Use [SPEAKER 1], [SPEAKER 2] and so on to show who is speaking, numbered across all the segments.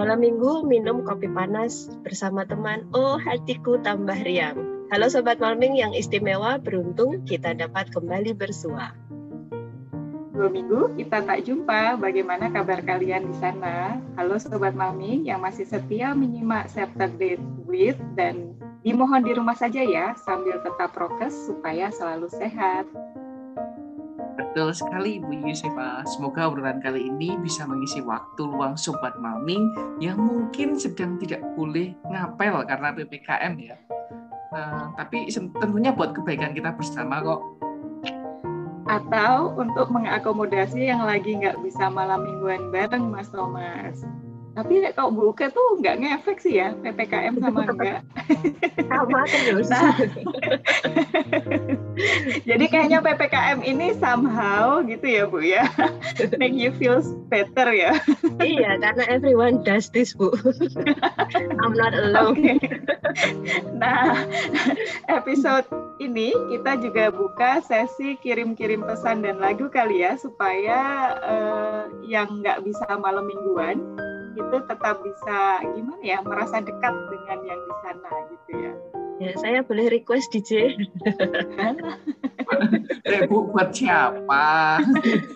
[SPEAKER 1] Malam minggu minum kopi panas bersama teman. Oh, hatiku tambah riang. Halo Sobat Malming yang istimewa, beruntung kita dapat kembali bersua.
[SPEAKER 2] Dua minggu kita tak jumpa, bagaimana kabar kalian di sana? Halo Sobat Malming yang masih setia menyimak Saturday with dan dimohon di rumah saja ya, sambil tetap prokes supaya selalu sehat.
[SPEAKER 3] Betul sekali Ibu Yusefa. Semoga obrolan kali ini bisa mengisi waktu luang Sobat Maming yang mungkin sedang tidak boleh ngapel karena PPKM ya. Uh, tapi tentunya buat kebaikan kita bersama kok.
[SPEAKER 2] Atau untuk mengakomodasi yang lagi nggak bisa malam mingguan bareng Mas Thomas. Tapi kalau buka tuh nggak ngefek sih ya ppkm sama enggak.
[SPEAKER 1] sama terus.
[SPEAKER 2] Nah, jadi kayaknya ppkm ini somehow gitu ya bu ya, make you feel better ya.
[SPEAKER 1] iya karena everyone does this bu. I'm not alone. Okay.
[SPEAKER 2] Nah episode ini kita juga buka sesi kirim-kirim pesan dan lagu kali ya supaya uh, yang nggak bisa malam mingguan itu tetap bisa gimana ya merasa dekat dengan yang di sana gitu ya.
[SPEAKER 1] Ya, saya boleh request DJ.
[SPEAKER 3] eh, Bu, buat siapa?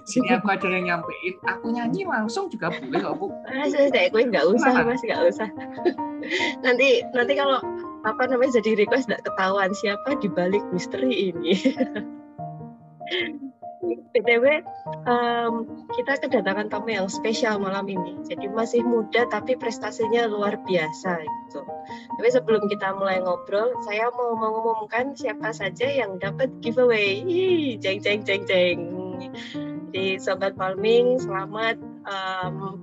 [SPEAKER 3] Sini aku ada yang nyampein. Aku nyanyi langsung juga boleh kok, Bu.
[SPEAKER 1] Ah, saya gue nggak usah, Mas, nggak usah. nanti nanti kalau apa namanya jadi request nggak ketahuan siapa di balik misteri ini. BTW um, kita kedatangan tamu yang spesial malam ini. Jadi masih muda tapi prestasinya luar biasa gitu. Tapi sebelum kita mulai ngobrol, saya mau mengumumkan siapa saja yang dapat giveaway. Hi, jeng jeng jeng jeng. Di Sobat Palming, selamat. Um,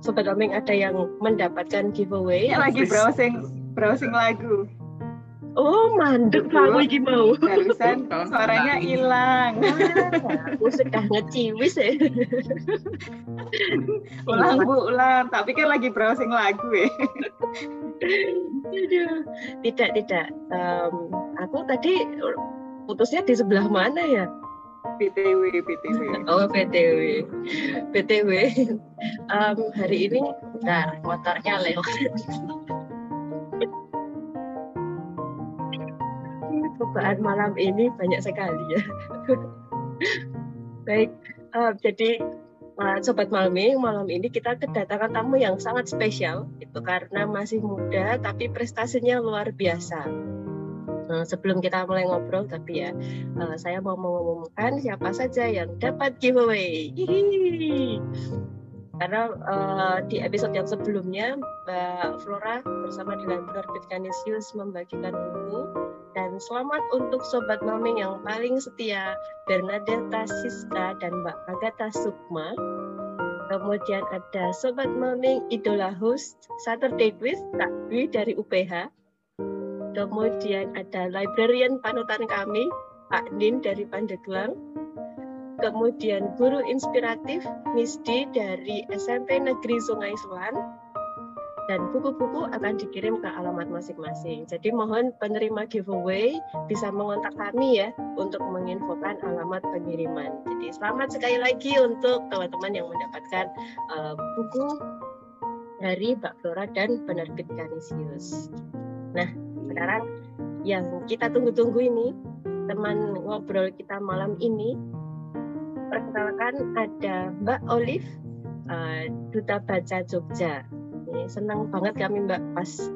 [SPEAKER 1] Sobat Palming ada yang mendapatkan giveaway.
[SPEAKER 2] Lagi browsing browsing lagu.
[SPEAKER 1] Oh, mandek kamu iki mau.
[SPEAKER 2] Barusan suaranya hilang.
[SPEAKER 1] aku sudah ngeciwis ya.
[SPEAKER 2] ulang Bu, ulang. Tapi kan lagi browsing lagu ya.
[SPEAKER 1] tidak, tidak. Um, aku tadi putusnya di sebelah mana ya?
[SPEAKER 2] PTW, PTW.
[SPEAKER 1] Oh, PTW. PTW. Um, hari ini, bentar, motornya lewat. Cobaan malam ini banyak sekali ya. Baik, uh, jadi uh, sobat Malmi malam ini kita kedatangan tamu yang sangat spesial itu karena masih muda tapi prestasinya luar biasa. Uh, sebelum kita mulai ngobrol tapi ya saya mau mengumumkan siapa saja yang dapat giveaway. Karena uh, di episode yang sebelumnya Mbak Flora bersama dengan Penerbit Kanisius membagikan buku. Dan selamat untuk Sobat Maming yang paling setia Bernadetta Siska dan Mbak Agatha Sukma. Kemudian ada Sobat Maming Idola Host Saturday Kak Dwi dari UPH kemudian ada librarian panutan kami Pak Nin dari Pandeglang kemudian guru inspiratif Misdi dari SMP Negeri Sungai Selan, dan buku-buku akan dikirim ke alamat masing-masing. Jadi mohon penerima giveaway bisa mengontak kami ya untuk menginfokan alamat pengiriman. Jadi selamat sekali lagi untuk teman-teman yang mendapatkan uh, buku dari Mbak Flora dan penerbit Kanisius. Nah, sekarang yang kita tunggu-tunggu ini, teman ngobrol kita malam ini perkenalkan ada Mbak Olive, uh, Duta Baca Jogja. Ini senang banget kami Mbak pas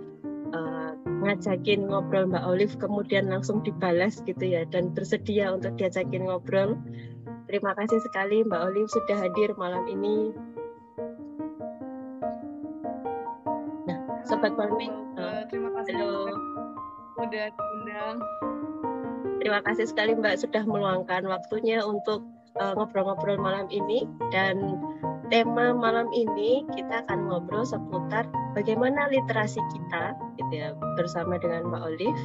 [SPEAKER 1] uh, ngajakin ngobrol Mbak Olive, kemudian langsung dibalas gitu ya, dan bersedia untuk diajakin ngobrol. Terima kasih sekali Mbak Olive sudah hadir malam ini. Nah, Sobat Farming,
[SPEAKER 4] uh, terima kasih.
[SPEAKER 1] Halo.
[SPEAKER 4] Udah diundang.
[SPEAKER 1] Terima kasih sekali Mbak sudah meluangkan waktunya untuk Eh, ngobrol-ngobrol uh, malam ini dan tema malam ini kita akan ngobrol seputar bagaimana literasi kita gitu ya bersama dengan Mbak Olive.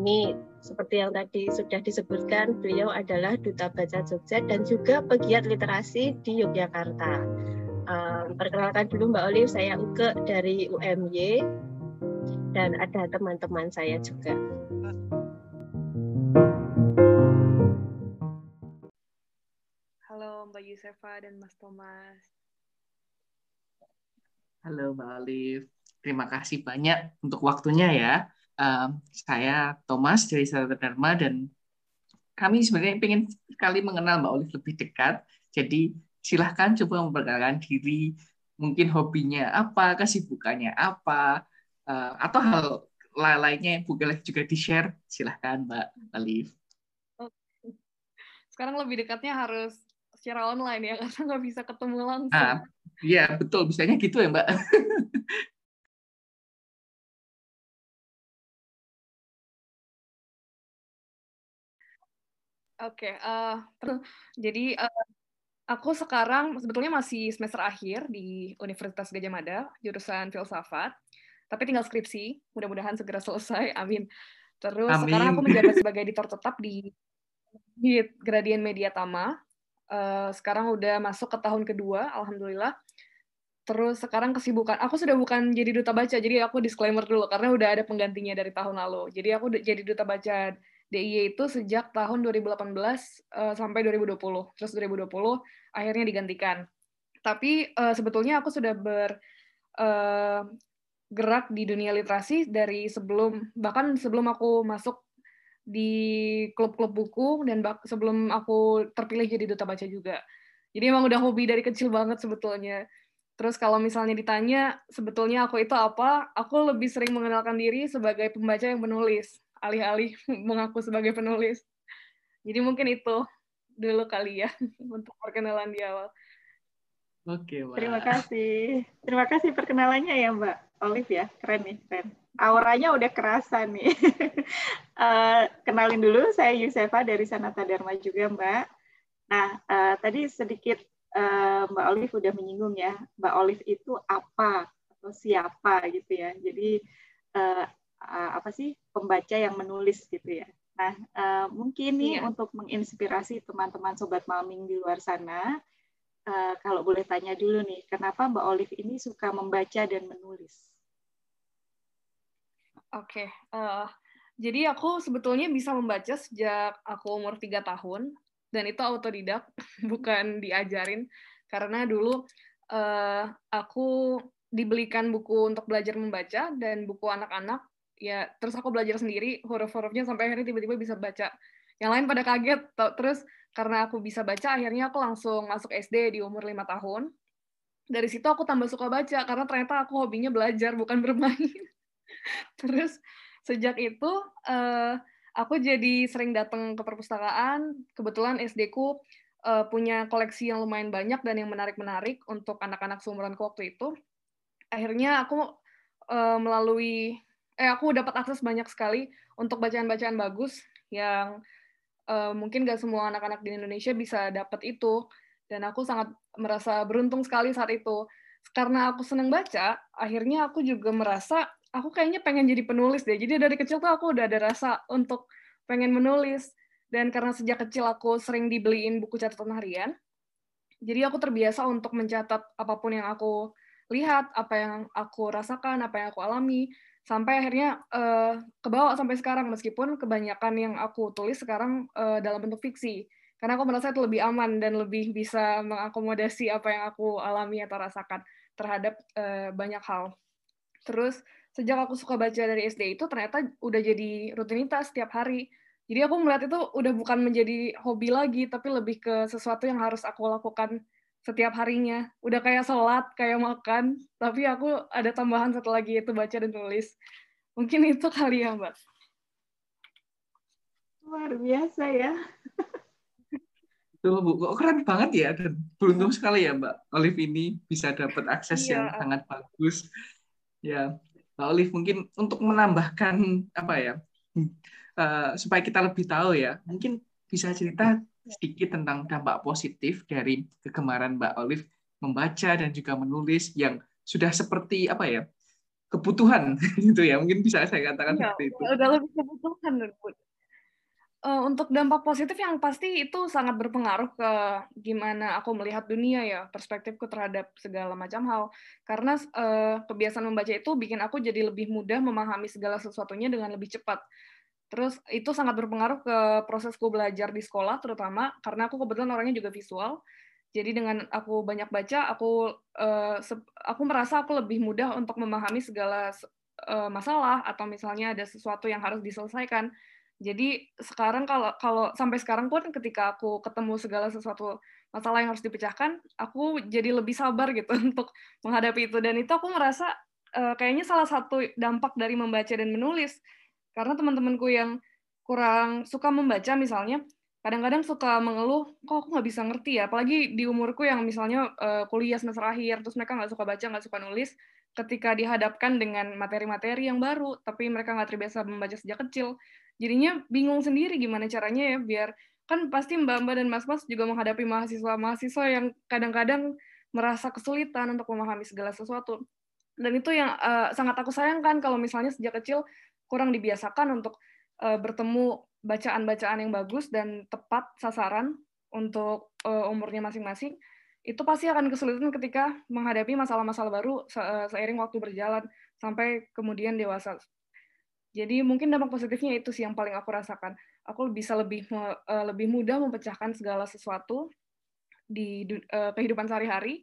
[SPEAKER 1] Ini seperti yang tadi sudah disebutkan, beliau adalah duta baca Jogja dan juga pegiat literasi di Yogyakarta. Um, perkenalkan dulu Mbak Olive, saya Uke dari UMY dan ada teman-teman saya juga.
[SPEAKER 4] Mbak Yusefa dan Mas Thomas.
[SPEAKER 3] Halo Mbak Alif, terima kasih banyak untuk waktunya ya. Um, saya Thomas dari Sarata Dharma dan kami sebenarnya ingin sekali mengenal Mbak Olive lebih dekat. Jadi silahkan coba memperkenalkan diri, mungkin hobinya apa, kesibukannya apa, uh, atau hal lainnya yang boleh juga di-share. Silahkan Mbak Olive.
[SPEAKER 4] Sekarang lebih dekatnya harus secara online ya, karena nggak bisa ketemu langsung.
[SPEAKER 3] Ah, Iya, betul. Bisanya gitu ya, Mbak.
[SPEAKER 4] Oke, okay, uh, eh, jadi uh, aku sekarang sebetulnya masih semester akhir di Universitas Gajah Mada, jurusan filsafat, tapi tinggal skripsi, mudah-mudahan segera selesai, amin. Terus amin. sekarang aku menjabat sebagai editor tetap di, di Gradient Media Tama. Uh, sekarang udah masuk ke tahun kedua, alhamdulillah. Terus sekarang kesibukan, aku sudah bukan jadi duta baca, jadi aku disclaimer dulu karena udah ada penggantinya dari tahun lalu. Jadi aku jadi duta baca DIY itu sejak tahun 2018 uh, eh, sampai 2020. Terus 2020 akhirnya digantikan. Tapi uh, sebetulnya aku sudah bergerak uh, di dunia literasi dari sebelum bahkan sebelum aku masuk di klub-klub buku dan sebelum aku terpilih jadi duta baca juga. Jadi emang udah hobi dari kecil banget sebetulnya. Terus kalau misalnya ditanya sebetulnya aku itu apa, aku lebih sering mengenalkan diri sebagai pembaca yang menulis, alih-alih mengaku sebagai penulis. Jadi mungkin itu dulu kali ya untuk perkenalan di awal.
[SPEAKER 2] Oke, Mbak. Terima kasih. Terima kasih perkenalannya ya, Mbak Olive ya. Keren nih, keren. Auranya udah kerasa nih. uh, kenalin dulu, saya Yusefa dari Sanata Dharma juga, Mbak. Nah, uh, tadi sedikit uh, Mbak Olive udah menyinggung ya, Mbak Olive itu apa atau siapa gitu ya. Jadi uh, uh, apa sih pembaca yang menulis gitu ya. Nah, uh, mungkin nih iya. untuk menginspirasi teman-teman sobat malming di luar sana, uh, kalau boleh tanya dulu nih, kenapa Mbak Olive ini suka membaca dan menulis?
[SPEAKER 4] Oke, okay. uh, jadi aku sebetulnya bisa membaca sejak aku umur tiga tahun dan itu autodidak bukan diajarin. Karena dulu uh, aku dibelikan buku untuk belajar membaca dan buku anak-anak ya terus aku belajar sendiri huruf-hurufnya sampai akhirnya tiba-tiba bisa baca. Yang lain pada kaget terus karena aku bisa baca akhirnya aku langsung masuk SD di umur lima tahun. Dari situ aku tambah suka baca karena ternyata aku hobinya belajar bukan bermain terus sejak itu uh, aku jadi sering datang ke perpustakaan. Kebetulan SD-ku uh, punya koleksi yang lumayan banyak dan yang menarik-menarik untuk anak-anak seumuranku waktu itu. Akhirnya aku uh, melalui eh aku dapat akses banyak sekali untuk bacaan-bacaan bagus yang uh, mungkin gak semua anak-anak di Indonesia bisa dapat itu. Dan aku sangat merasa beruntung sekali saat itu. Karena aku senang baca, akhirnya aku juga merasa aku kayaknya pengen jadi penulis deh. Jadi dari kecil tuh aku udah ada rasa untuk pengen menulis. Dan karena sejak kecil aku sering dibeliin buku catatan harian, jadi aku terbiasa untuk mencatat apa pun yang aku lihat, apa yang aku rasakan, apa yang aku alami, sampai akhirnya uh, kebawa sampai sekarang meskipun kebanyakan yang aku tulis sekarang uh, dalam bentuk fiksi karena aku merasa itu lebih aman dan lebih bisa mengakomodasi apa yang aku alami atau rasakan terhadap uh, banyak hal. Terus sejak aku suka baca dari SD itu ternyata udah jadi rutinitas setiap hari. Jadi aku melihat itu udah bukan menjadi hobi lagi, tapi lebih ke sesuatu yang harus aku lakukan setiap harinya. Udah kayak sholat, kayak makan, tapi aku ada tambahan satu lagi itu baca dan tulis. Mungkin itu kali ya, Mbak.
[SPEAKER 2] Luar biasa ya.
[SPEAKER 3] Tuh, Bu. Kok keren banget ya. Dan beruntung sekali ya, Mbak. Olive ini bisa dapat akses iya. yang sangat bagus. Ya, Mbak Olive mungkin untuk menambahkan apa ya uh, supaya kita lebih tahu ya mungkin bisa cerita sedikit tentang dampak positif dari kegemaran Mbak Olive membaca dan juga menulis yang sudah seperti apa ya kebutuhan gitu ya mungkin bisa saya katakan ya, seperti itu.
[SPEAKER 4] Udah lebih kebutuhan uh, untuk dampak positif yang pasti itu sangat berpengaruh ke gimana aku melihat dunia ya perspektifku terhadap segala macam hal. Karena uh, kebiasaan membaca itu bikin aku jadi lebih mudah memahami segala sesuatunya dengan lebih cepat. Terus itu sangat berpengaruh ke prosesku belajar di sekolah terutama karena aku kebetulan orangnya juga visual. Jadi dengan aku banyak baca, aku uh, aku merasa aku lebih mudah untuk memahami segala uh, masalah atau misalnya ada sesuatu yang harus diselesaikan. Jadi sekarang kalau kalau sampai sekarang pun ketika aku ketemu segala sesuatu masalah yang harus dipecahkan, aku jadi lebih sabar gitu untuk menghadapi itu. Dan itu aku merasa uh, kayaknya salah satu dampak dari membaca dan menulis. Karena teman-temanku yang kurang suka membaca misalnya kadang-kadang suka mengeluh kok aku nggak bisa ngerti ya? Apalagi di umurku yang misalnya uh, kuliah semester akhir terus mereka nggak suka baca nggak suka nulis ketika dihadapkan dengan materi-materi yang baru tapi mereka nggak terbiasa membaca sejak kecil jadinya bingung sendiri gimana caranya ya biar kan pasti mbak-mbak dan mas-mas juga menghadapi mahasiswa-mahasiswa yang kadang-kadang merasa kesulitan untuk memahami segala sesuatu dan itu yang uh, sangat aku sayangkan kalau misalnya sejak kecil kurang dibiasakan untuk uh, bertemu bacaan-bacaan yang bagus dan tepat sasaran untuk uh, umurnya masing-masing, itu pasti akan kesulitan ketika menghadapi masalah-masalah baru se seiring waktu berjalan sampai kemudian dewasa. Jadi mungkin dampak positifnya itu sih yang paling aku rasakan. Aku bisa lebih uh, lebih mudah memecahkan segala sesuatu di uh, kehidupan sehari-hari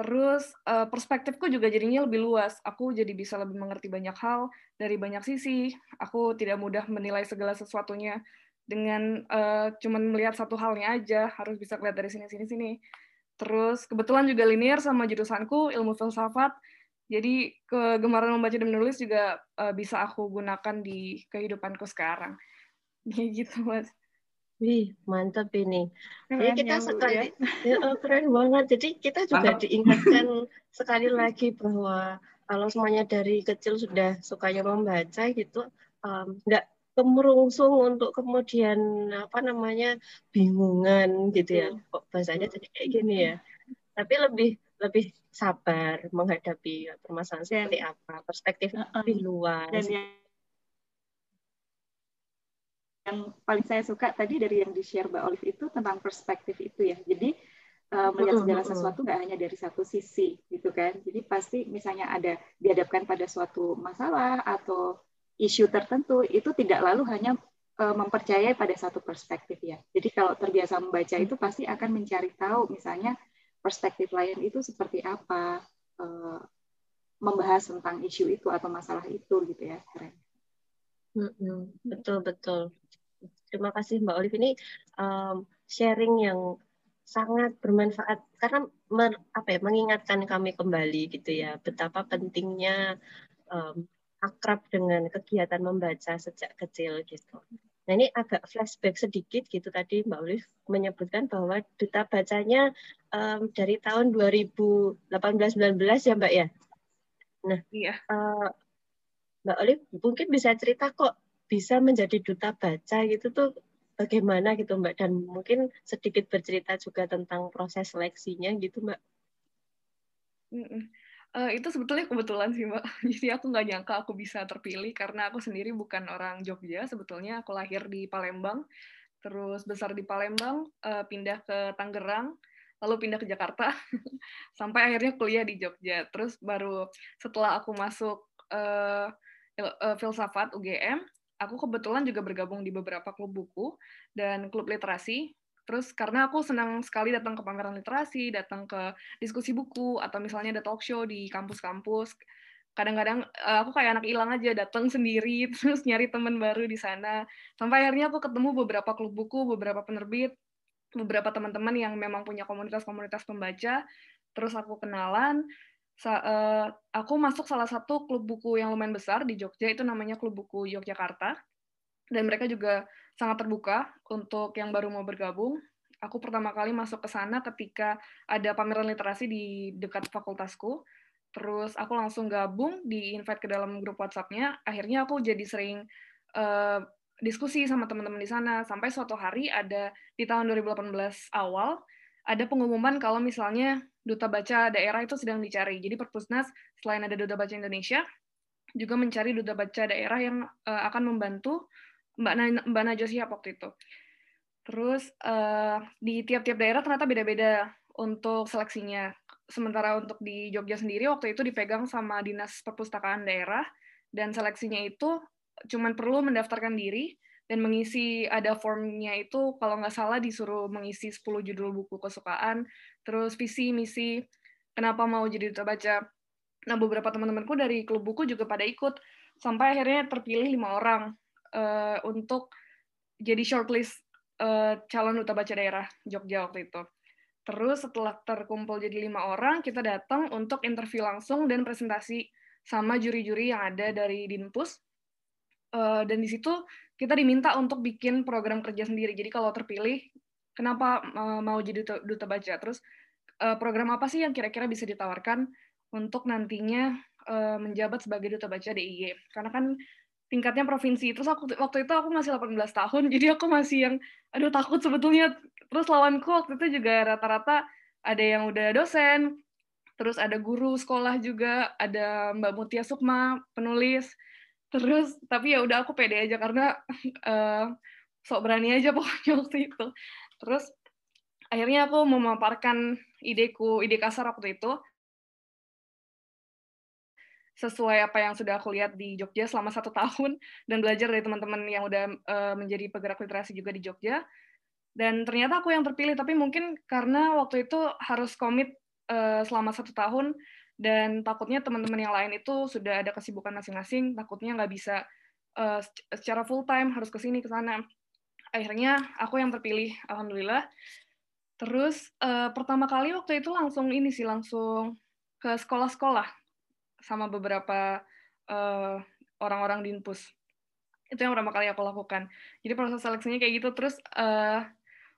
[SPEAKER 4] Terus uh, perspektifku juga jadinya lebih luas. Aku jadi bisa lebih mengerti banyak hal dari banyak sisi. Aku tidak mudah menilai segala sesuatunya dengan uh, cuman melihat satu halnya aja. Harus bisa lihat dari sini sini sini. Terus kebetulan juga linear sama jurusanku ilmu filsafat. Jadi kegemaran membaca dan menulis juga uh, bisa aku gunakan di kehidupanku sekarang. gitu, Mas.
[SPEAKER 1] Wih, mantap ini. Jadi kita sekali ya. ya, keren banget. Jadi kita juga Mantap. diingatkan sekali lagi bahwa kalau semuanya dari kecil sudah sukanya membaca gitu, um, nggak kemerungsung untuk kemudian apa namanya bingungan gitu ya. Kok bahasanya jadi kayak gini ya. Tapi lebih lebih sabar menghadapi permasalahan seperti apa, perspektif lebih luas. Dan yang
[SPEAKER 2] yang paling saya suka tadi dari yang di share Mbak Olive itu tentang perspektif itu ya. Jadi uh, melihat segala sesuatu nggak hanya dari satu sisi gitu kan. Jadi pasti misalnya ada dihadapkan pada suatu masalah atau isu tertentu itu tidak lalu hanya uh, mempercayai pada satu perspektif ya. Jadi kalau terbiasa membaca itu pasti akan mencari tahu misalnya perspektif lain itu seperti apa uh, membahas tentang isu itu atau masalah itu gitu ya. Keren.
[SPEAKER 1] Betul betul. Terima kasih Mbak Olive ini um, sharing yang sangat bermanfaat karena mer, apa ya mengingatkan kami kembali gitu ya betapa pentingnya um, akrab dengan kegiatan membaca sejak kecil gitu. Nah ini agak flashback sedikit gitu tadi Mbak Olive menyebutkan bahwa duta bacanya um, dari tahun 2018-19 ya Mbak ya. Nah, iya. Uh, Mbak Olive mungkin bisa cerita kok bisa menjadi duta baca gitu tuh bagaimana gitu Mbak dan mungkin sedikit bercerita juga tentang proses seleksinya gitu Mbak.
[SPEAKER 4] Uh, itu sebetulnya kebetulan sih Mbak. Jadi aku nggak nyangka aku bisa terpilih karena aku sendiri bukan orang Jogja. Sebetulnya aku lahir di Palembang, terus besar di Palembang, uh, pindah ke Tangerang, lalu pindah ke Jakarta, sampai akhirnya kuliah di Jogja. Terus baru setelah aku masuk uh, filsafat UGM, aku kebetulan juga bergabung di beberapa klub buku dan klub literasi. Terus karena aku senang sekali datang ke pameran literasi, datang ke diskusi buku, atau misalnya ada talk show di kampus-kampus. Kadang-kadang eh, aku kayak anak hilang aja, datang sendiri, terus nyari teman baru di sana. Sampai akhirnya aku ketemu beberapa klub buku, beberapa penerbit, beberapa teman-teman yang memang punya komunitas-komunitas pembaca. Terus aku kenalan, uh, aku masuk salah satu klub buku yang lumayan besar di Jogja itu namanya Klub Buku Yogyakarta dan mereka juga sangat terbuka untuk yang baru mau bergabung. Aku pertama kali masuk ke sana ketika ada pameran literasi di dekat fakultasku. Terus aku langsung gabung, di invite ke dalam grup WhatsApp-nya. Akhirnya aku jadi sering uh, diskusi sama teman-teman di sana. Sampai suatu hari ada di tahun 2018 awal, ada pengumuman kalau misalnya duta baca daerah itu sedang dicari. Jadi Perpusnas selain ada duta baca Indonesia, juga mencari duta baca daerah yang uh, akan membantu Mbak, Na Mbak Najwa Shihab waktu itu. Terus uh, di tiap-tiap daerah ternyata beda-beda untuk seleksinya. Sementara untuk di Jogja sendiri waktu itu dipegang sama Dinas Perpustakaan Daerah dan seleksinya itu cuma perlu mendaftarkan diri, dan mengisi ada formnya itu kalau nggak salah disuruh mengisi 10 judul buku kesukaan, terus visi misi kenapa mau jadi duta baca. Nah beberapa teman-temanku dari klub buku juga pada ikut sampai akhirnya terpilih lima orang uh, untuk jadi shortlist uh, calon duta baca daerah Jogja waktu itu. Terus setelah terkumpul jadi lima orang, kita datang untuk interview langsung dan presentasi sama juri-juri yang ada dari Dinpus. Uh, dan di situ kita diminta untuk bikin program kerja sendiri. Jadi kalau terpilih, kenapa mau jadi duta baca? Terus eh, program apa sih yang kira-kira bisa ditawarkan untuk nantinya eh, menjabat sebagai duta baca DIY? Karena kan tingkatnya provinsi. Terus aku waktu itu aku masih 18 tahun, jadi aku masih yang aduh takut sebetulnya. Terus lawanku waktu itu juga rata-rata ada yang udah dosen, terus ada guru sekolah juga, ada Mbak Mutia Sukma, penulis, terus tapi ya udah aku pede aja karena uh, sok berani aja pokoknya waktu itu terus akhirnya aku memaparkan ideku ide kasar waktu itu sesuai apa yang sudah aku lihat di Jogja selama satu tahun dan belajar dari teman-teman yang udah uh, menjadi penggerak literasi juga di Jogja dan ternyata aku yang terpilih tapi mungkin karena waktu itu harus komit uh, selama satu tahun dan takutnya teman-teman yang lain itu sudah ada kesibukan masing-masing, takutnya nggak bisa uh, secara full time harus ke sini ke sana. Akhirnya aku yang terpilih, alhamdulillah. Terus uh, pertama kali waktu itu langsung ini sih langsung ke sekolah-sekolah sama beberapa uh, orang-orang dinpus. Itu yang pertama kali aku lakukan. Jadi proses seleksinya kayak gitu. Terus uh,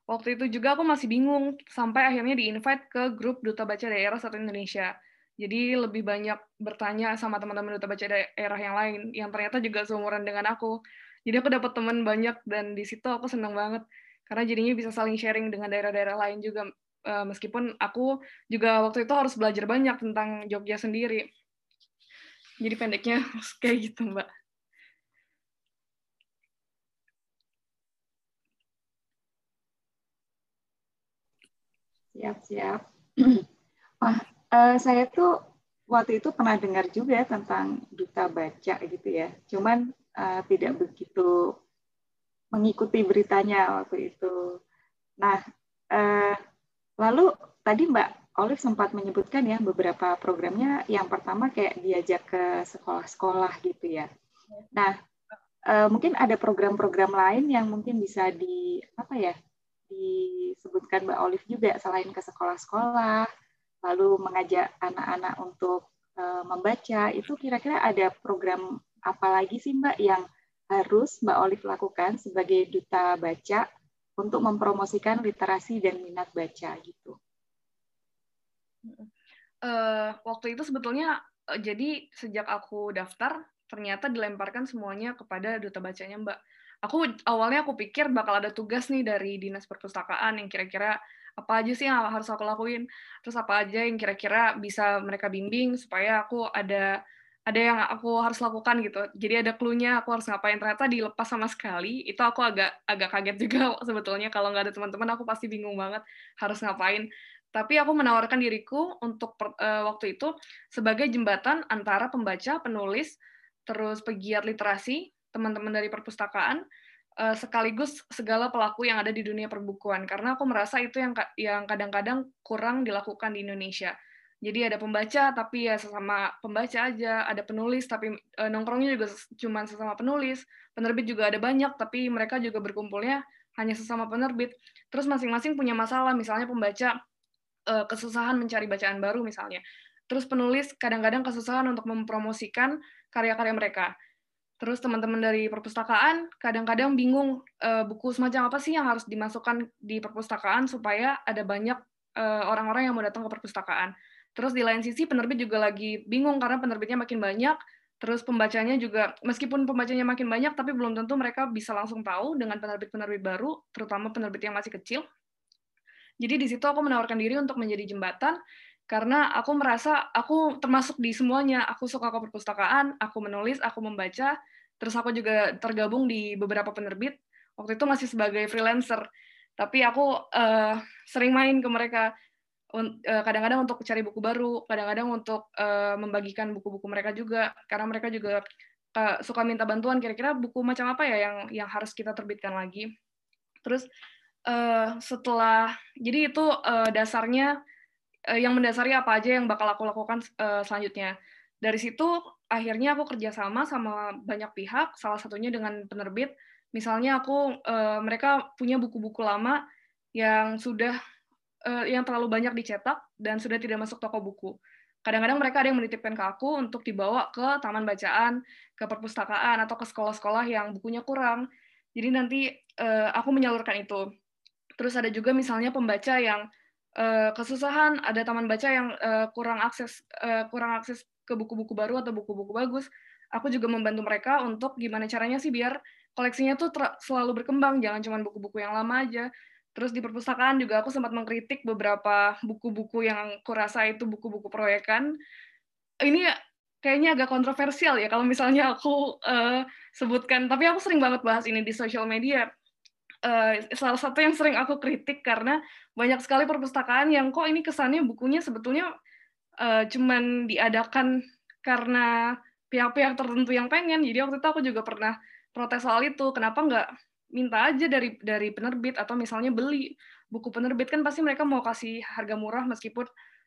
[SPEAKER 4] waktu itu juga aku masih bingung sampai akhirnya di-invite ke grup Duta Baca Daerah Satu Indonesia jadi lebih banyak bertanya sama teman-teman duta baca daerah yang lain yang ternyata juga seumuran dengan aku. Jadi aku dapat teman banyak dan di situ aku senang banget karena jadinya bisa saling sharing dengan daerah-daerah lain juga eh, meskipun aku juga waktu itu harus belajar banyak tentang Jogja sendiri. Jadi pendeknya kayak gitu, Mbak.
[SPEAKER 2] Siap, siap. Wah, Uh, saya tuh waktu itu pernah dengar juga tentang duta baca gitu ya. Cuman uh, tidak begitu mengikuti beritanya waktu itu. Nah, uh, lalu tadi Mbak Olive sempat menyebutkan ya beberapa programnya. Yang pertama kayak diajak ke sekolah-sekolah gitu ya. Nah, uh, mungkin ada program-program lain yang mungkin bisa di apa ya disebutkan Mbak Olive juga selain ke sekolah-sekolah lalu mengajak anak-anak untuk uh, membaca, itu kira-kira ada program apa lagi sih Mbak yang harus Mbak Olive lakukan sebagai duta baca untuk mempromosikan literasi dan minat baca gitu?
[SPEAKER 4] Uh, waktu itu sebetulnya uh, jadi sejak aku daftar ternyata dilemparkan semuanya kepada duta bacanya Mbak. Aku awalnya aku pikir bakal ada tugas nih dari dinas perpustakaan yang kira-kira apa aja sih yang harus aku lakuin. Terus apa aja yang kira-kira bisa mereka bimbing supaya aku ada ada yang aku harus lakukan gitu. Jadi ada clue-nya aku harus ngapain. Ternyata dilepas sama sekali. Itu aku agak agak kaget juga sebetulnya. Kalau nggak ada teman-teman aku pasti bingung banget harus ngapain tapi aku menawarkan diriku untuk per, uh, waktu itu sebagai jembatan antara pembaca penulis terus pegiat literasi teman-teman dari perpustakaan uh, sekaligus segala pelaku yang ada di dunia perbukuan karena aku merasa itu yang yang kadang-kadang kurang dilakukan di Indonesia. Jadi ada pembaca tapi ya sesama pembaca aja, ada penulis tapi e, nongkrongnya juga cuma sesama penulis, penerbit juga ada banyak tapi mereka juga berkumpulnya hanya sesama penerbit. Terus masing-masing punya masalah, misalnya pembaca e, kesusahan mencari bacaan baru misalnya. Terus penulis kadang-kadang kesusahan untuk mempromosikan karya-karya mereka Terus teman-teman dari perpustakaan kadang-kadang bingung uh, buku semacam apa sih yang harus dimasukkan di perpustakaan supaya ada banyak uh, orang-orang yang mau datang ke perpustakaan. Terus di lain sisi penerbit juga lagi bingung karena penerbitnya makin banyak, terus pembacanya juga meskipun pembacanya makin banyak tapi belum tentu mereka bisa langsung tahu dengan penerbit-penerbit baru, terutama penerbit yang masih kecil. Jadi di situ aku menawarkan diri untuk menjadi jembatan karena aku merasa aku termasuk di semuanya. Aku suka ke perpustakaan, aku menulis, aku membaca, terus aku juga tergabung di beberapa penerbit. Waktu itu masih sebagai freelancer, tapi aku uh, sering main ke mereka eh, kadang-kadang untuk cari buku baru, kadang-kadang untuk uh, membagikan buku-buku mereka juga, karena mereka juga suka minta bantuan kira-kira buku macam apa ya yang yang harus kita terbitkan lagi. Terus uh, setelah jadi itu uh, dasarnya uh, yang mendasari apa aja yang bakal aku lakukan uh, selanjutnya. Dari situ akhirnya aku kerjasama sama banyak pihak, salah satunya dengan penerbit. Misalnya aku uh, mereka punya buku-buku lama yang sudah uh, yang terlalu banyak dicetak dan sudah tidak masuk toko buku kadang-kadang mereka ada yang menitipkan ke aku untuk dibawa ke taman bacaan, ke perpustakaan atau ke sekolah-sekolah yang bukunya kurang. Jadi nanti uh, aku menyalurkan itu. Terus ada juga misalnya pembaca yang uh, kesusahan, ada taman baca yang uh, kurang akses uh, kurang akses ke buku-buku baru atau buku-buku bagus. Aku juga membantu mereka untuk gimana caranya sih biar koleksinya tuh selalu berkembang, jangan cuma buku-buku yang lama aja. Terus di perpustakaan juga aku sempat mengkritik beberapa buku-buku yang kurasa itu buku-buku proyekan. Ini kayaknya agak kontroversial ya kalau misalnya aku uh, sebutkan, tapi aku sering banget bahas ini di sosial media. Uh, salah satu yang sering aku kritik karena banyak sekali perpustakaan yang kok ini kesannya bukunya sebetulnya uh, cuman diadakan karena pihak-pihak tertentu yang pengen. Jadi waktu itu aku juga pernah protes soal itu. Kenapa nggak minta aja dari dari penerbit atau misalnya beli buku penerbit kan pasti mereka mau kasih harga murah meskipun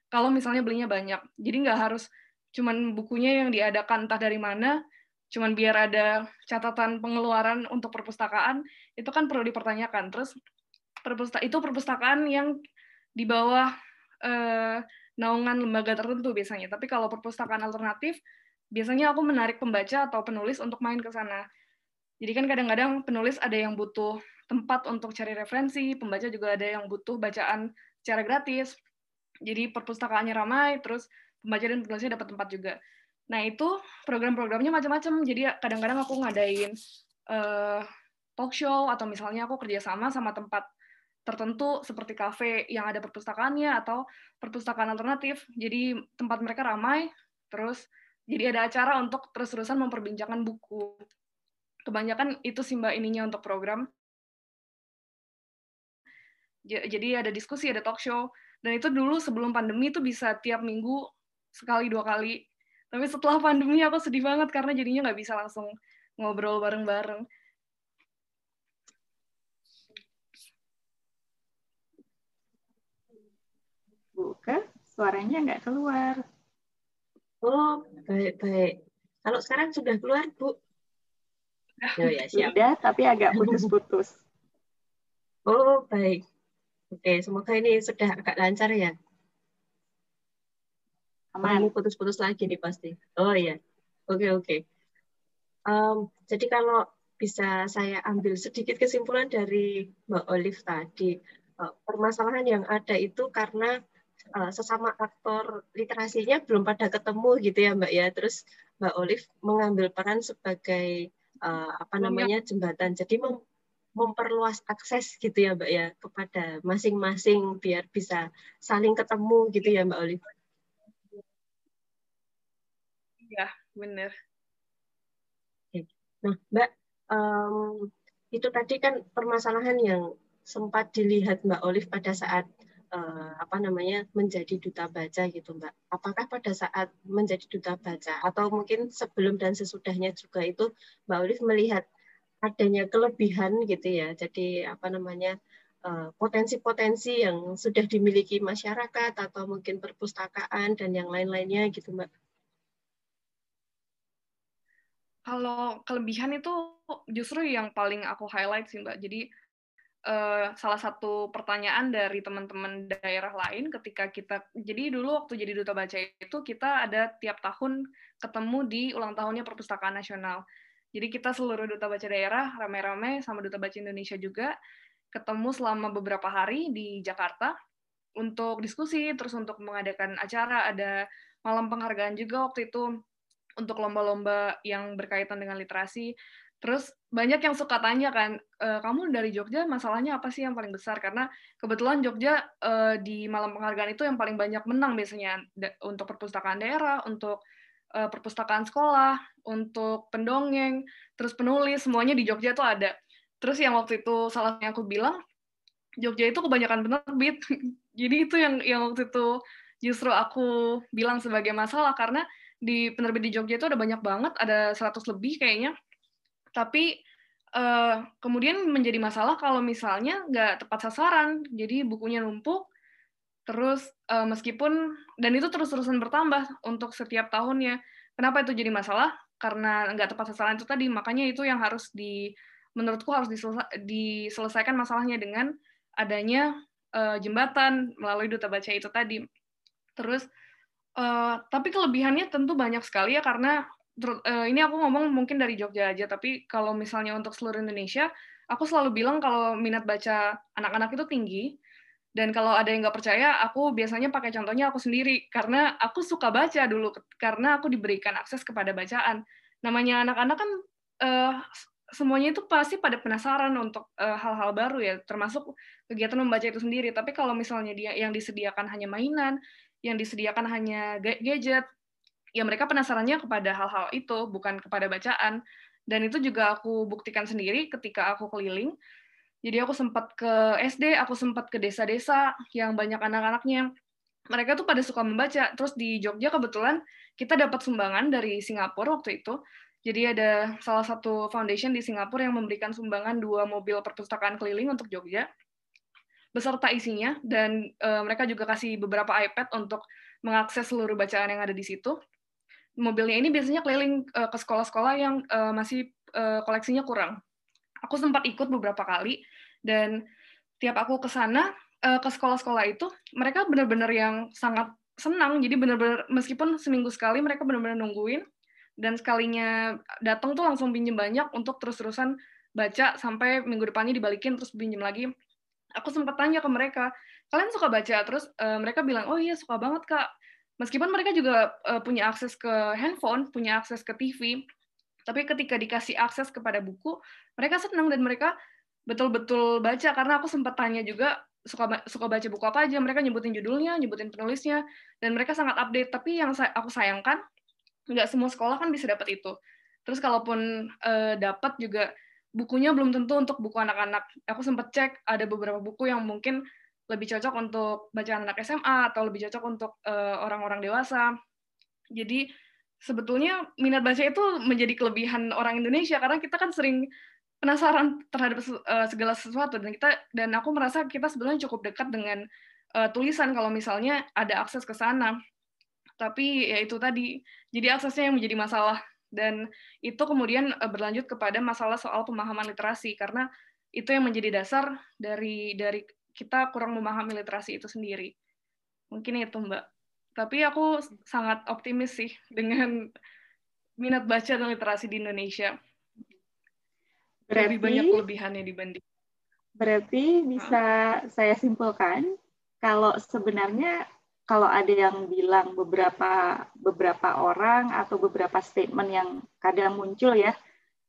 [SPEAKER 4] kalau misalnya belinya banyak. Jadi nggak harus cuman bukunya yang diadakan entah dari mana, cuman biar ada catatan pengeluaran untuk perpustakaan, itu kan perlu dipertanyakan. Terus perpusta itu perpustakaan yang di bawah eh, naungan lembaga tertentu biasanya. Tapi kalau perpustakaan alternatif, biasanya aku menarik pembaca atau penulis untuk main ke sana. Jadi kan kadang-kadang penulis ada yang butuh tempat untuk cari referensi, pembaca juga ada yang butuh bacaan secara gratis. Jadi perpustakaannya ramai, terus pembaca dan penulisnya dapat tempat juga. Nah itu program-programnya macam-macam. Jadi kadang-kadang aku ngadain uh, talk show atau misalnya aku kerjasama sama tempat tertentu seperti kafe yang ada perpustakaannya atau perpustakaan alternatif. Jadi tempat mereka ramai, terus jadi ada acara untuk terus-terusan memperbincangkan buku kebanyakan itu sih mbak ininya untuk program jadi ada diskusi ada talk show dan itu dulu sebelum pandemi itu bisa tiap minggu sekali dua kali tapi setelah pandemi aku sedih banget karena jadinya nggak bisa langsung ngobrol bareng-bareng
[SPEAKER 2] buka suaranya nggak keluar
[SPEAKER 1] oh baik baik kalau sekarang sudah keluar bu
[SPEAKER 2] Oh ya, siap. Sudah, tapi agak putus-putus.
[SPEAKER 1] oh, baik. Oke, semoga ini sudah agak lancar ya. Aman. putus-putus lagi nih pasti. Oh iya. Oke, oke. Um, jadi kalau bisa saya ambil sedikit kesimpulan dari Mbak Olive tadi, uh, permasalahan yang ada itu karena uh, sesama aktor literasinya belum pada ketemu gitu ya Mbak ya. Terus Mbak Olive mengambil peran sebagai uh, apa namanya jembatan. Jadi mem memperluas akses gitu ya Mbak ya kepada masing-masing biar bisa saling ketemu gitu ya Mbak Olive.
[SPEAKER 4] Iya, benar.
[SPEAKER 1] Nah, Mbak, um, itu tadi kan permasalahan yang sempat dilihat Mbak Olive pada saat uh, apa namanya menjadi duta baca gitu Mbak. Apakah pada saat menjadi duta baca atau mungkin sebelum dan sesudahnya juga itu Mbak Olive melihat adanya kelebihan gitu ya. Jadi apa namanya eh, potensi-potensi yang sudah dimiliki masyarakat atau mungkin perpustakaan dan yang lain-lainnya gitu Mbak.
[SPEAKER 4] Kalau kelebihan itu justru yang paling aku highlight sih Mbak. Jadi uh, salah satu pertanyaan dari teman-teman daerah lain ketika kita jadi dulu waktu jadi duta baca itu kita ada tiap tahun ketemu di ulang tahunnya perpustakaan nasional. Jadi kita seluruh duta baca daerah rame-rame sama duta baca Indonesia juga ketemu selama beberapa hari di Jakarta untuk diskusi terus untuk mengadakan acara ada malam penghargaan juga waktu itu untuk lomba-lomba yang berkaitan dengan literasi Terus banyak yang suka tanya kan, e, kamu dari Jogja masalahnya apa sih yang paling besar? Karena kebetulan Jogja e, di malam penghargaan itu yang paling banyak menang biasanya untuk perpustakaan daerah, untuk e, perpustakaan sekolah, untuk pendongeng, terus penulis, semuanya di Jogja tuh ada. Terus yang waktu itu salah yang aku bilang, Jogja itu kebanyakan penerbit. Jadi itu yang yang waktu itu justru aku bilang sebagai masalah karena di penerbit di Jogja itu ada banyak banget, ada 100 lebih kayaknya. Tapi uh, kemudian menjadi masalah kalau misalnya nggak tepat sasaran, jadi bukunya numpuk, terus uh, meskipun dan itu terus-terusan bertambah untuk setiap tahunnya. Kenapa itu jadi masalah? Karena nggak tepat sasaran itu tadi, makanya itu yang harus di menurutku harus diselesaikan masalahnya dengan adanya uh, jembatan melalui duta baca itu tadi. Terus Uh, tapi kelebihannya tentu banyak sekali ya karena uh, ini aku ngomong mungkin dari Jogja aja, tapi kalau misalnya untuk seluruh Indonesia, aku selalu bilang kalau minat baca anak-anak itu tinggi, dan kalau ada yang nggak percaya, aku biasanya pakai contohnya aku sendiri, karena aku suka baca dulu, karena aku diberikan akses kepada bacaan. Namanya anak-anak kan uh, semuanya itu pasti pada penasaran untuk hal-hal uh, baru ya, termasuk kegiatan membaca itu sendiri. Tapi kalau misalnya dia yang disediakan hanya mainan, yang disediakan hanya gadget, ya mereka penasarannya kepada hal-hal itu, bukan kepada bacaan. Dan itu juga aku buktikan sendiri ketika aku keliling. Jadi aku sempat ke SD, aku sempat ke desa-desa yang banyak anak-anaknya. Mereka tuh pada suka membaca. Terus di Jogja kebetulan kita dapat sumbangan dari Singapura waktu itu. Jadi ada salah satu foundation di Singapura yang memberikan sumbangan dua mobil perpustakaan keliling untuk Jogja beserta isinya dan uh, mereka juga kasih beberapa iPad untuk mengakses seluruh bacaan yang ada di situ. Mobilnya ini biasanya keliling uh, ke sekolah-sekolah yang uh, masih uh, koleksinya kurang. Aku sempat ikut beberapa kali dan tiap aku ke sana uh, ke sekolah-sekolah itu mereka benar-benar yang sangat senang. Jadi benar-benar meskipun seminggu sekali mereka benar-benar nungguin dan sekalinya datang tuh langsung pinjem banyak untuk terus-terusan baca sampai minggu depannya dibalikin terus pinjem lagi aku sempat tanya ke mereka kalian suka baca? Terus uh, mereka bilang oh iya suka banget kak. Meskipun mereka juga uh, punya akses ke handphone punya akses ke TV tapi ketika dikasih akses kepada buku mereka senang dan mereka betul-betul baca. Karena aku sempat tanya juga suka suka baca buku apa aja? Mereka nyebutin judulnya nyebutin penulisnya dan mereka sangat update. Tapi yang aku sayangkan nggak semua sekolah kan bisa dapat itu. Terus kalaupun uh, dapat juga bukunya belum tentu untuk buku anak-anak. Aku sempat cek ada beberapa buku yang mungkin lebih cocok untuk bacaan anak SMA atau lebih cocok untuk uh, orang-orang dewasa. Jadi sebetulnya minat baca itu menjadi kelebihan orang Indonesia karena kita kan sering penasaran terhadap uh, segala sesuatu dan kita dan aku merasa kita sebenarnya cukup dekat dengan uh, tulisan kalau misalnya ada akses ke sana. Tapi ya itu tadi, jadi aksesnya yang menjadi masalah dan itu kemudian eh, berlanjut kepada masalah soal pemahaman literasi. Karena itu yang menjadi dasar dari dari kita kurang memahami literasi itu sendiri. Mungkin itu mbak. Tapi aku sangat optimis sih dengan minat baca dan literasi di Indonesia. Berarti, lebih banyak kelebihannya dibanding.
[SPEAKER 2] Berarti bisa saya simpulkan kalau sebenarnya kalau ada yang bilang beberapa beberapa orang atau beberapa statement yang kadang muncul ya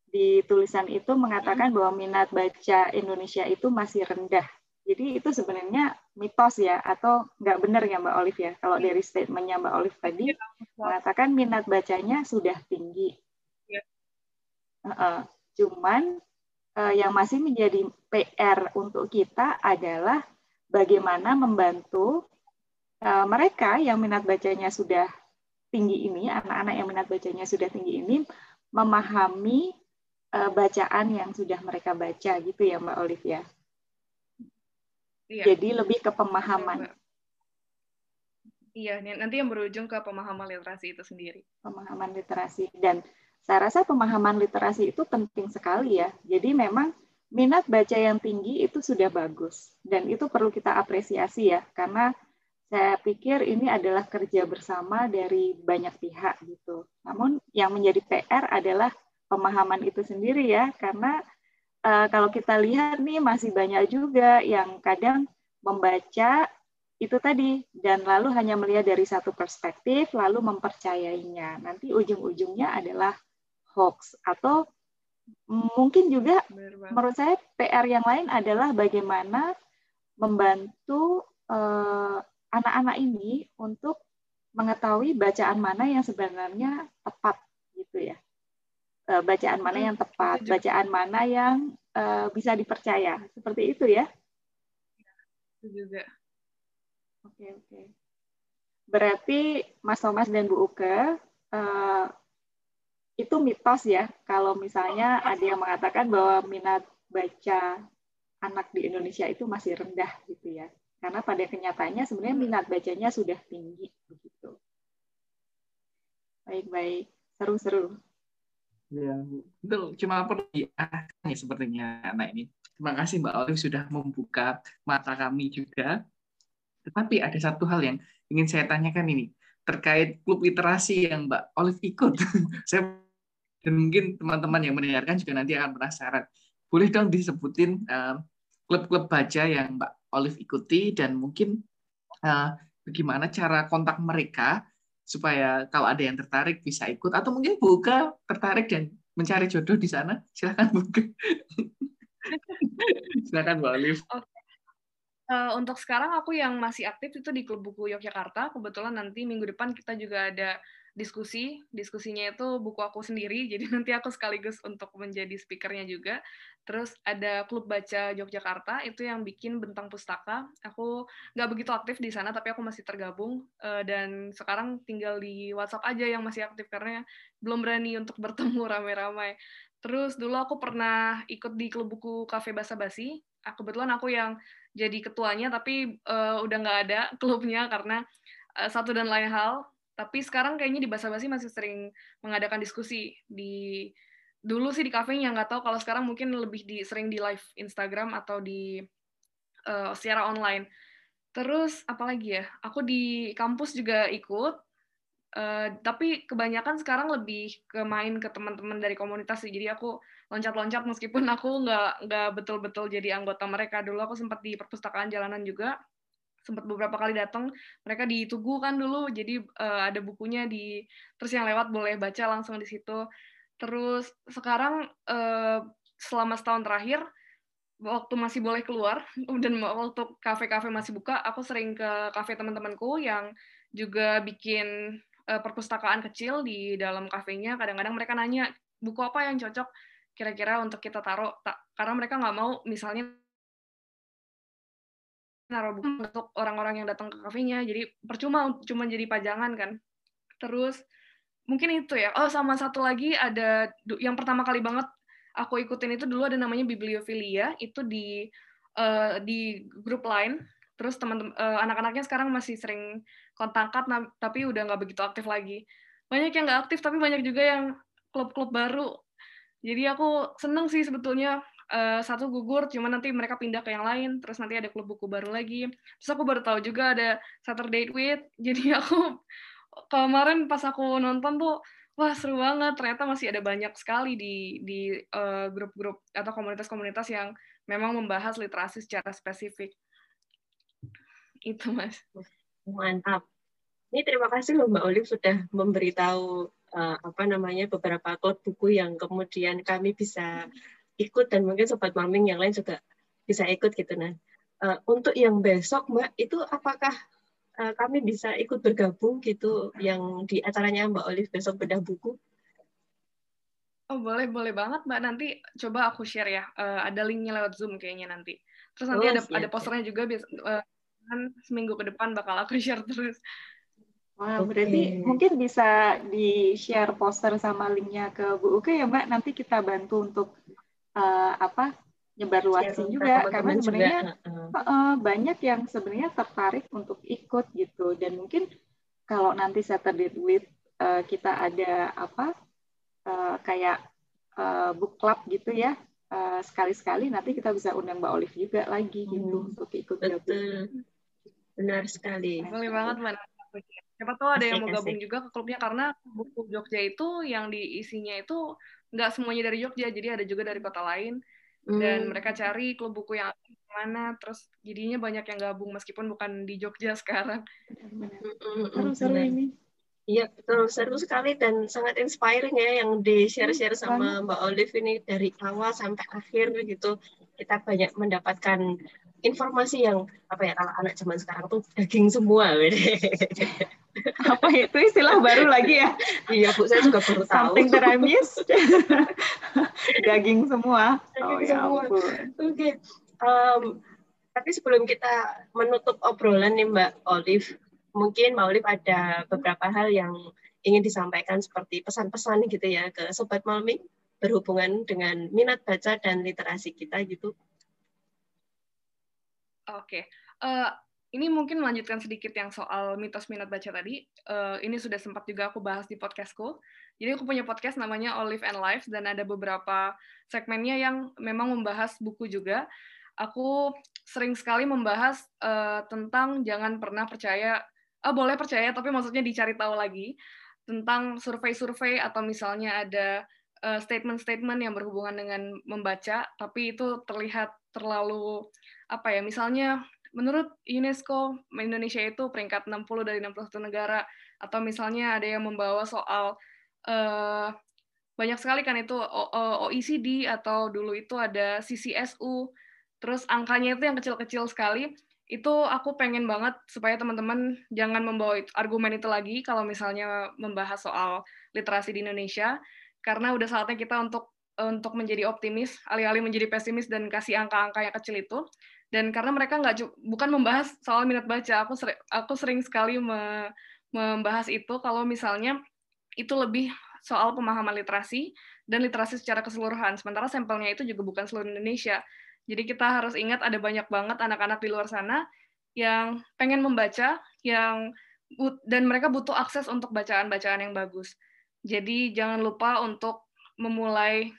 [SPEAKER 2] di tulisan itu mengatakan bahwa minat baca Indonesia itu masih rendah. Jadi itu sebenarnya mitos ya atau nggak benar ya Mbak Olive ya kalau dari statementnya Mbak Olive tadi ya, mengatakan minat bacanya sudah tinggi. Ya. Uh -uh. Cuman uh, yang masih menjadi PR untuk kita adalah bagaimana membantu Eh, mereka yang minat bacanya sudah tinggi ini, anak-anak yang minat bacanya sudah tinggi ini, memahami uh, bacaan yang sudah mereka baca gitu ya Mbak Olivia. Iya. Jadi lebih ke pemahaman.
[SPEAKER 4] Iya, nanti yang berujung ke pemahaman literasi itu sendiri.
[SPEAKER 2] Pemahaman literasi dan saya rasa pemahaman literasi itu penting sekali ya. Jadi memang minat baca yang tinggi itu sudah bagus dan itu perlu kita apresiasi ya karena saya pikir ini adalah kerja bersama dari banyak pihak gitu. Namun yang menjadi PR adalah pemahaman itu sendiri ya, karena uh, kalau kita lihat nih masih banyak juga yang kadang membaca itu tadi dan lalu hanya melihat dari satu perspektif lalu mempercayainya. Nanti ujung-ujungnya adalah hoax atau mungkin juga menurut saya PR yang lain adalah bagaimana membantu uh, anak-anak ini untuk mengetahui bacaan mana yang sebenarnya tepat gitu ya. Eh, bacaan mana yang tepat bacaan mana yang uh, bisa dipercaya. Seperti itu ya.
[SPEAKER 4] Itu juga.
[SPEAKER 2] Oke oke. Berarti Mas Thomas dan Bu Uke uh, itu mitos ya. Kalau misalnya ada yang mengatakan bahwa minat baca anak di Indonesia itu masih rendah gitu ya. Karena pada kenyataannya sebenarnya minat bacanya sudah tinggi begitu. Baik-baik, seru-seru.
[SPEAKER 3] Ya, betul. Cuma perlu diarahkan ya sepertinya anak ini. Terima kasih Mbak Olive sudah membuka mata kami juga. Tetapi ada satu hal yang ingin saya tanyakan ini terkait klub literasi yang Mbak Olive ikut. saya dan mungkin teman-teman yang mendengarkan juga nanti akan penasaran. Boleh dong disebutin uh, klub-klub baca yang Mbak Olive ikuti dan mungkin uh, bagaimana cara kontak mereka supaya kalau ada yang tertarik bisa ikut atau mungkin buka tertarik dan mencari jodoh di sana silakan buka silakan Mbak Olive.
[SPEAKER 4] Okay. Uh, untuk sekarang aku yang masih aktif itu di klub buku Yogyakarta. Kebetulan nanti minggu depan kita juga ada diskusi. Diskusinya itu buku aku sendiri, jadi nanti aku sekaligus untuk menjadi speakernya juga. Terus ada klub baca Yogyakarta, itu yang bikin bentang pustaka. Aku nggak begitu aktif di sana, tapi aku masih tergabung. Eh, dan sekarang tinggal di WhatsApp aja yang masih aktif, karena belum berani untuk bertemu rame-rame. Terus dulu aku pernah ikut di klub buku Cafe Basa Basi. Kebetulan aku yang jadi ketuanya, tapi uh, udah nggak ada klubnya karena uh, satu dan lain hal tapi sekarang kayaknya di Basa Basi masih sering mengadakan diskusi di dulu sih di kafenya nggak tahu kalau sekarang mungkin lebih di sering di live Instagram atau di uh, secara online. Terus apalagi ya? Aku di kampus juga ikut. Uh, tapi kebanyakan sekarang lebih ke main ke teman-teman dari komunitas sih. Jadi aku loncat-loncat meskipun aku nggak nggak betul-betul jadi anggota mereka. Dulu aku sempat di perpustakaan jalanan juga sempat beberapa kali datang mereka di Tugu kan dulu jadi uh, ada bukunya di terus yang lewat boleh baca langsung di situ. Terus sekarang uh, selama setahun terakhir waktu masih boleh keluar dan waktu kafe-kafe masih buka aku sering ke kafe teman-temanku yang juga bikin uh, perpustakaan kecil di dalam kafenya. Kadang-kadang mereka nanya buku apa yang cocok? Kira-kira untuk kita taruh karena mereka nggak mau misalnya naruh buku untuk orang-orang yang datang ke kafenya. Jadi percuma cuma jadi pajangan kan. Terus mungkin itu ya. Oh sama satu lagi ada yang pertama kali banget aku ikutin itu dulu ada namanya bibliophilia. Itu di uh, di grup lain. Terus teman-teman uh, anak-anaknya sekarang masih sering kontak nah, tapi udah nggak begitu aktif lagi. Banyak yang nggak aktif tapi banyak juga yang klub-klub baru. Jadi aku seneng sih sebetulnya uh, satu gugur, cuma nanti mereka pindah ke yang lain, terus nanti ada klub buku baru lagi. Terus aku baru tahu juga ada Saturday with, jadi aku kemarin pas aku nonton tuh, wah seru banget, ternyata masih ada banyak sekali di di uh, grup-grup atau komunitas-komunitas yang memang membahas literasi secara spesifik. Itu mas.
[SPEAKER 1] Mantap. Ini terima kasih loh Mbak Olive sudah memberitahu uh, apa namanya beberapa klub buku yang kemudian kami bisa ikut dan mungkin sobat maming yang lain juga bisa ikut gitu. Nah uh, untuk yang besok mbak itu apakah uh, kami bisa ikut bergabung gitu yang di acaranya mbak Olive besok bedah buku?
[SPEAKER 4] Oh boleh boleh banget mbak. Nanti coba aku share ya. Uh, ada linknya lewat zoom kayaknya nanti. Terus nanti oh, ada siap, ada posternya juga biasa uh, kan seminggu ke depan bakal aku share terus.
[SPEAKER 2] Wah, wow, berarti mungkin bisa di-share poster sama linknya ke Bu Uke ya, Mbak. Nanti kita bantu untuk uh, apa nyebar luasin juga karena sebenarnya juga. Uh, banyak yang sebenarnya tertarik untuk ikut gitu. Dan mungkin kalau nanti Saturday with uh, kita ada apa uh, kayak uh, book club gitu ya uh, sekali-sekali nanti kita bisa undang Mbak Olive juga lagi gitu hmm. untuk ikut
[SPEAKER 1] betul. Benar sekali.
[SPEAKER 4] Boleh banget mana siapa tahu ada yang mau gabung juga ke klubnya karena buku Jogja itu yang diisinya itu nggak semuanya dari Jogja jadi ada juga dari kota lain. Hmm. dan mereka cari klub buku yang mana terus jadinya banyak yang gabung meskipun bukan di Jogja sekarang.
[SPEAKER 1] Seru-seru ini. Iya betul. Seru sekali dan sangat inspiring ya yang di share-share sama Mbak Olive ini dari awal sampai akhir gitu. Kita banyak mendapatkan informasi yang apa ya kalau anak zaman sekarang tuh daging semua
[SPEAKER 2] apa itu istilah baru lagi ya?
[SPEAKER 1] Iya bu saya juga baru tahu.
[SPEAKER 2] Something that I miss daging semua. Oh ya
[SPEAKER 1] oke okay. um, tapi sebelum kita menutup obrolan nih mbak Olive mungkin Maulif ada beberapa hal yang ingin disampaikan seperti pesan-pesan gitu ya ke sobat Malming berhubungan dengan minat baca dan literasi kita gitu.
[SPEAKER 4] Oke, uh, ini mungkin melanjutkan sedikit yang soal mitos minat baca tadi. Uh, ini sudah sempat juga aku bahas di podcastku. Jadi aku punya podcast namanya Olive and Life dan ada beberapa segmennya yang memang membahas buku juga. Aku sering sekali membahas uh, tentang jangan pernah percaya oh, boleh percaya tapi maksudnya dicari tahu lagi tentang survei-survei atau misalnya ada eh, statement-statement uh, yang berhubungan dengan membaca tapi itu terlihat terlalu apa ya misalnya menurut UNESCO Indonesia itu peringkat 60 dari 61 negara atau misalnya ada yang membawa soal uh, banyak sekali kan itu OECD atau dulu itu ada CCSU terus angkanya itu yang kecil-kecil sekali itu aku pengen banget supaya teman-teman jangan membawa argumen itu lagi kalau misalnya membahas soal literasi di Indonesia karena udah saatnya kita untuk untuk menjadi optimis alih-alih menjadi pesimis dan kasih angka-angka yang kecil itu dan karena mereka nggak bukan membahas soal minat baca aku sering, aku sering sekali me, membahas itu kalau misalnya itu lebih soal pemahaman literasi dan literasi secara keseluruhan sementara sampelnya itu juga bukan seluruh Indonesia jadi kita harus ingat ada banyak banget anak-anak di luar sana yang pengen membaca, yang dan mereka butuh akses untuk bacaan-bacaan yang bagus. Jadi jangan lupa untuk memulai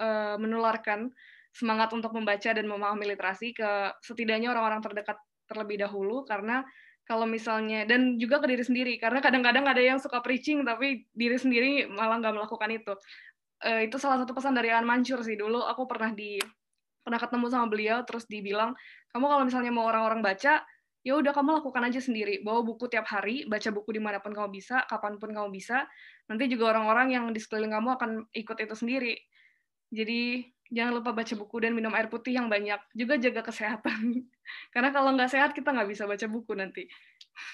[SPEAKER 4] uh, menularkan semangat untuk membaca dan memahami literasi ke setidaknya orang-orang terdekat terlebih dahulu. Karena kalau misalnya dan juga ke diri sendiri. Karena kadang-kadang ada yang suka preaching tapi diri sendiri malah nggak melakukan itu. Uh, itu salah satu pesan dari An Mansur sih. Dulu aku pernah di pernah ketemu sama beliau terus dibilang kamu kalau misalnya mau orang-orang baca ya udah kamu lakukan aja sendiri. Bawa buku tiap hari baca buku di mana pun kamu bisa kapan pun kamu bisa. Nanti juga orang-orang yang di sekeliling kamu akan ikut itu sendiri. Jadi jangan lupa baca buku dan minum air putih yang banyak. Juga jaga kesehatan. Karena kalau nggak sehat kita nggak bisa baca buku nanti.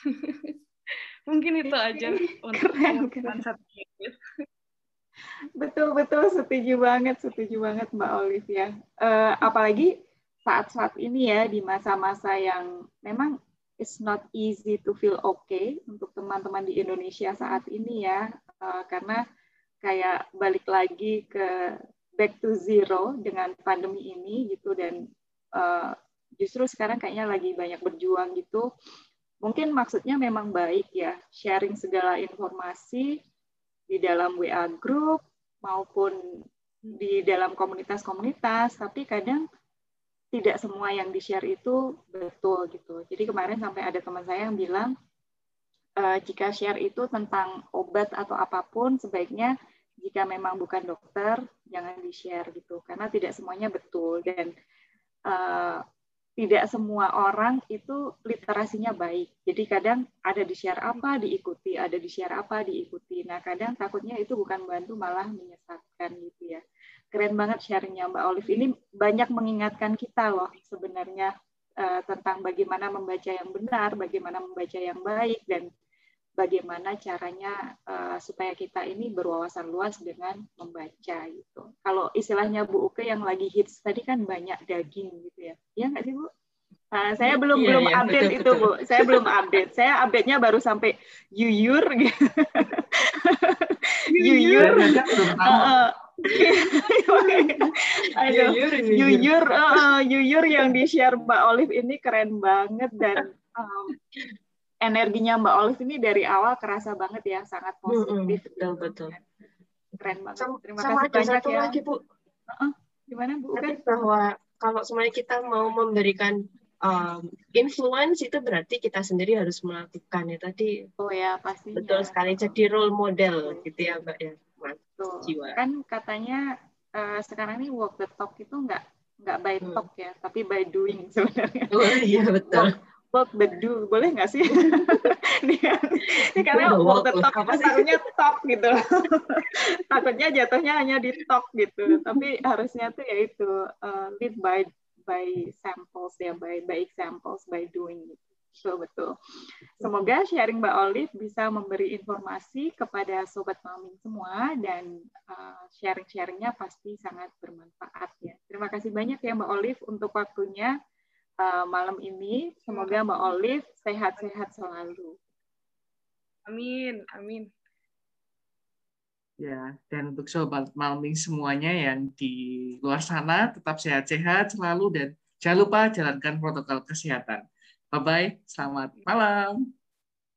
[SPEAKER 4] Mungkin itu aja untuk keren, keren.
[SPEAKER 2] Betul betul. Setuju banget setuju banget Mbak Olivia. Uh, apalagi saat-saat ini ya di masa-masa yang memang it's not easy to feel okay untuk teman-teman di Indonesia saat ini ya. Uh, karena kayak balik lagi ke back to zero dengan pandemi ini gitu dan uh, justru sekarang kayaknya lagi banyak berjuang gitu. Mungkin maksudnya memang baik ya sharing segala informasi di dalam WA group maupun di dalam komunitas-komunitas, tapi kadang tidak semua yang di-share itu betul gitu. Jadi kemarin sampai ada teman saya yang bilang e, jika share itu tentang obat atau apa pun sebaiknya jika memang bukan dokter jangan di-share gitu karena tidak semuanya betul dan uh, tidak semua orang itu literasinya baik. Jadi kadang ada di share apa diikuti, ada di share apa diikuti. Nah kadang takutnya itu bukan bantu malah menyesatkan gitu ya. Keren banget sharingnya Mbak Olive. Ini banyak mengingatkan kita loh sebenarnya uh, tentang bagaimana membaca yang benar, bagaimana membaca yang baik dan bagaimana caranya uh, supaya kita ini berwawasan luas dengan membaca gitu. Kalau istilahnya Bu Uke yang lagi hits tadi kan banyak daging gitu ya. Iya nggak sih Bu? Nah, saya belum iya, belum iya, update betul, itu betul. Bu. Saya belum update. Saya update-nya baru sampai yuyur gitu. yuyur. Uh, Aduh, yuyur, uh, yuyur yang di share Mbak Olive ini keren banget dan um, energinya Mbak Olive ini dari awal kerasa banget ya, sangat positif.
[SPEAKER 1] Mm -hmm, betul, betul.
[SPEAKER 2] Keren banget.
[SPEAKER 1] Terima sama kasih banyak satu ya. lagi, Bu.
[SPEAKER 2] Uh, gimana, Bu?
[SPEAKER 1] Kan? Bahwa kalau semuanya kita mau memberikan um, influence itu berarti kita sendiri harus melakukan ya tadi.
[SPEAKER 2] Oh ya, pasti.
[SPEAKER 1] Betul sekali. Jadi role model gitu ya, Mbak ya.
[SPEAKER 2] Tuh. Jiwa. Kan katanya uh, sekarang ini walk the talk itu nggak nggak by hmm. talk ya, tapi by doing sebenarnya.
[SPEAKER 1] Oh iya betul. Walk,
[SPEAKER 2] walk the do boleh nggak sih? Ini, ini karena walk the talk apa takutnya talk gitu. Takutnya jatuhnya hanya di talk gitu. Tapi harusnya tuh ya itu uh, lead by by samples ya by by examples by doing gitu. Betul betul. Semoga sharing Mbak Olive bisa memberi informasi kepada sobat maming semua dan uh, sharing-sharingnya pasti sangat bermanfaat ya. Terima kasih banyak ya Mbak Olive untuk waktunya uh, malam ini. Semoga Mbak Olive sehat-sehat selalu.
[SPEAKER 4] Amin, amin.
[SPEAKER 3] Ya, dan untuk sobat malming semuanya yang di luar sana tetap sehat-sehat selalu dan jangan lupa jalankan protokol kesehatan. Bye bye, selamat malam.